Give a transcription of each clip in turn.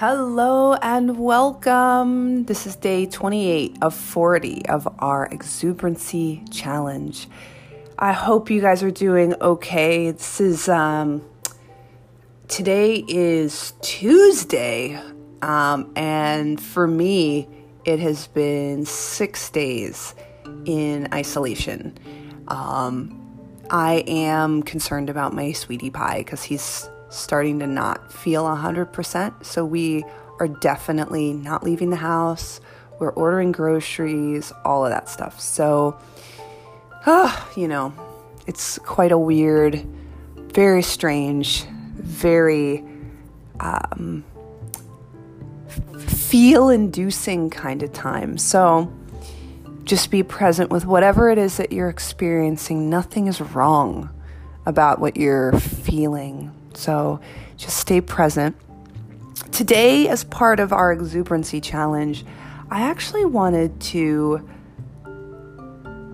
Hello and welcome. This is day 28 of 40 of our exuberancy challenge. I hope you guys are doing okay. This is um today is Tuesday. Um and for me it has been 6 days in isolation. Um I am concerned about my sweetie pie cuz he's starting to not feel 100%. So we are definitely not leaving the house. We're ordering groceries, all of that stuff. So, uh, you know, it's quite a weird, very strange, very um, feel inducing kind of time. So, just be present with whatever it is that you're experiencing. Nothing is wrong about what you're feeling so just stay present. Today, as part of our exuberancy challenge, I actually wanted to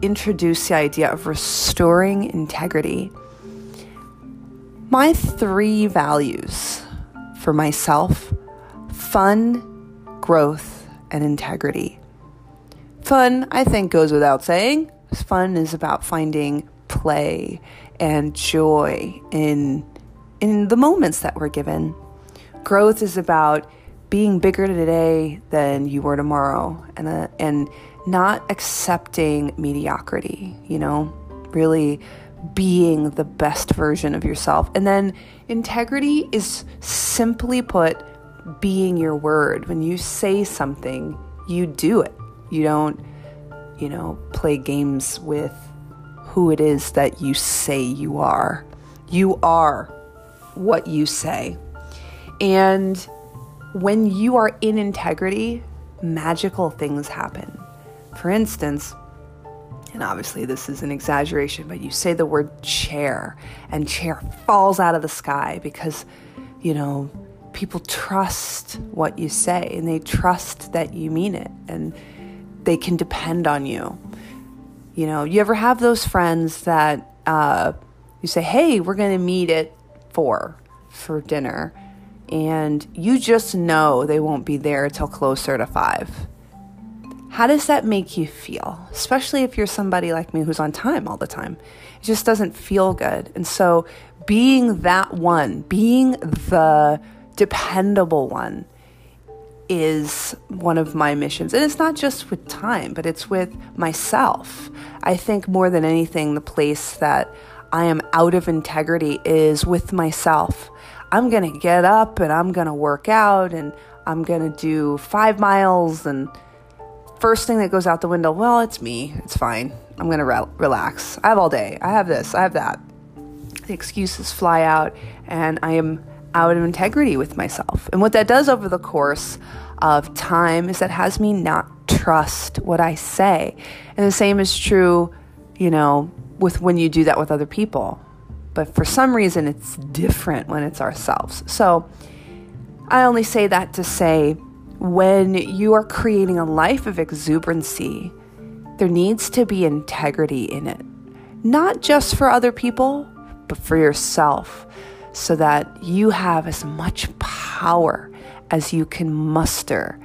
introduce the idea of restoring integrity. My three values for myself fun, growth, and integrity. Fun, I think, goes without saying. Fun is about finding play and joy in in the moments that we're given. Growth is about being bigger today than you were tomorrow and uh, and not accepting mediocrity, you know, really being the best version of yourself. And then integrity is simply put being your word. When you say something, you do it. You don't, you know, play games with who it is that you say you are. You are what you say. And when you are in integrity, magical things happen. For instance, and obviously this is an exaggeration, but you say the word chair and chair falls out of the sky because, you know, people trust what you say and they trust that you mean it and they can depend on you. You know, you ever have those friends that uh, you say, hey, we're going to meet at four for dinner, and you just know they won't be there till closer to five. How does that make you feel? Especially if you're somebody like me who's on time all the time. It just doesn't feel good. And so, being that one, being the dependable one, is one of my missions. And it's not just with time, but it's with myself. I think more than anything, the place that I am out of integrity is with myself. I'm going to get up and I'm going to work out and I'm going to do five miles. And first thing that goes out the window, well, it's me. It's fine. I'm going to re- relax. I have all day. I have this. I have that. The excuses fly out and I am out of integrity with myself. And what that does over the course of time is that has me not trust what I say. And the same is true, you know, with when you do that with other people. But for some reason, it's different when it's ourselves. So I only say that to say when you are creating a life of exuberancy, there needs to be integrity in it. Not just for other people, but for yourself, so that you have as much power as you can muster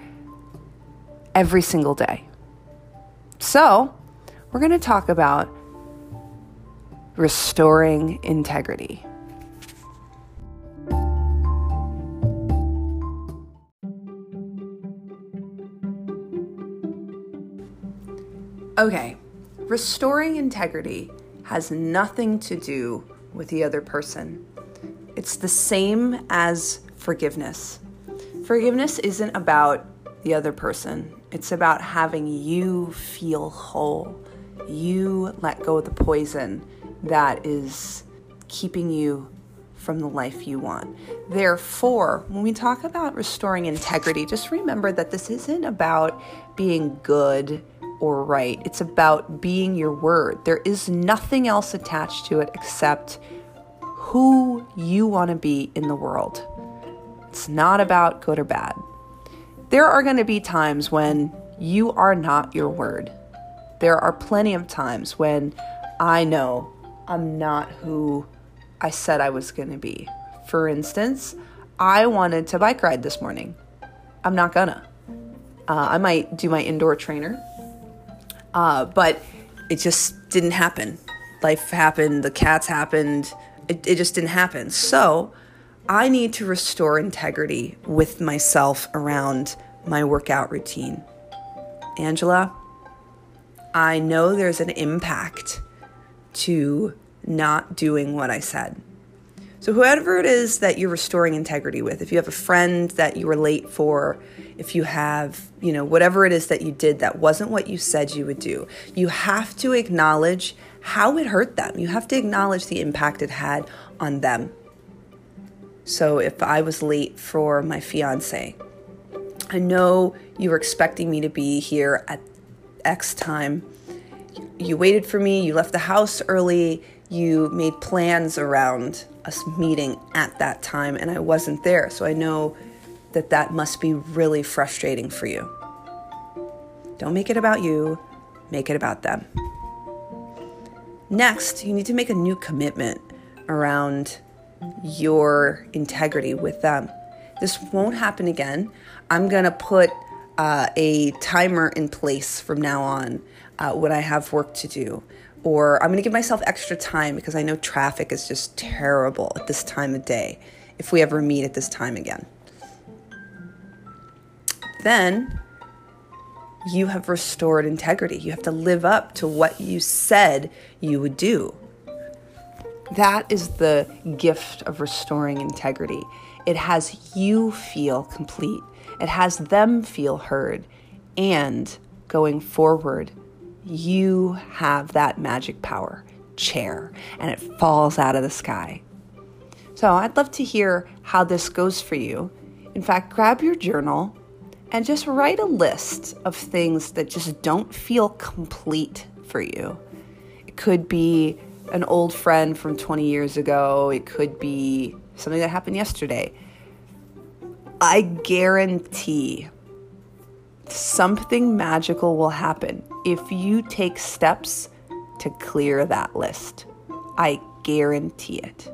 every single day. So, we're going to talk about restoring integrity. Okay, restoring integrity has nothing to do with the other person. It's the same as forgiveness. Forgiveness isn't about the other person, it's about having you feel whole. You let go of the poison that is keeping you from the life you want. Therefore, when we talk about restoring integrity, just remember that this isn't about being good or right. It's about being your word. There is nothing else attached to it except who you want to be in the world. It's not about good or bad. There are going to be times when you are not your word. There are plenty of times when I know I'm not who I said I was going to be. For instance, I wanted to bike ride this morning. I'm not gonna. Uh, I might do my indoor trainer, uh, but it just didn't happen. Life happened, the cats happened, it, it just didn't happen. So I need to restore integrity with myself around my workout routine. Angela, I know there's an impact to not doing what I said. So, whoever it is that you're restoring integrity with, if you have a friend that you were late for, if you have, you know, whatever it is that you did that wasn't what you said you would do, you have to acknowledge how it hurt them. You have to acknowledge the impact it had on them. So, if I was late for my fiance, I know you were expecting me to be here at X time. You waited for me, you left the house early, you made plans around us meeting at that time and I wasn't there. So I know that that must be really frustrating for you. Don't make it about you, make it about them. Next, you need to make a new commitment around your integrity with them. This won't happen again. I'm going to put uh, a timer in place from now on uh, when I have work to do or I'm going to give myself extra time because I know traffic is just terrible at this time of day if we ever meet at this time again. Then you have restored integrity. You have to live up to what you said you would do. That is the gift of restoring integrity. It has you feel complete, it has them feel heard, and going forward, you have that magic power chair and it falls out of the sky. So I'd love to hear how this goes for you. In fact, grab your journal and just write a list of things that just don't feel complete for you. It could be an old friend from 20 years ago, it could be something that happened yesterday. I guarantee something magical will happen if you take steps to clear that list. I guarantee it.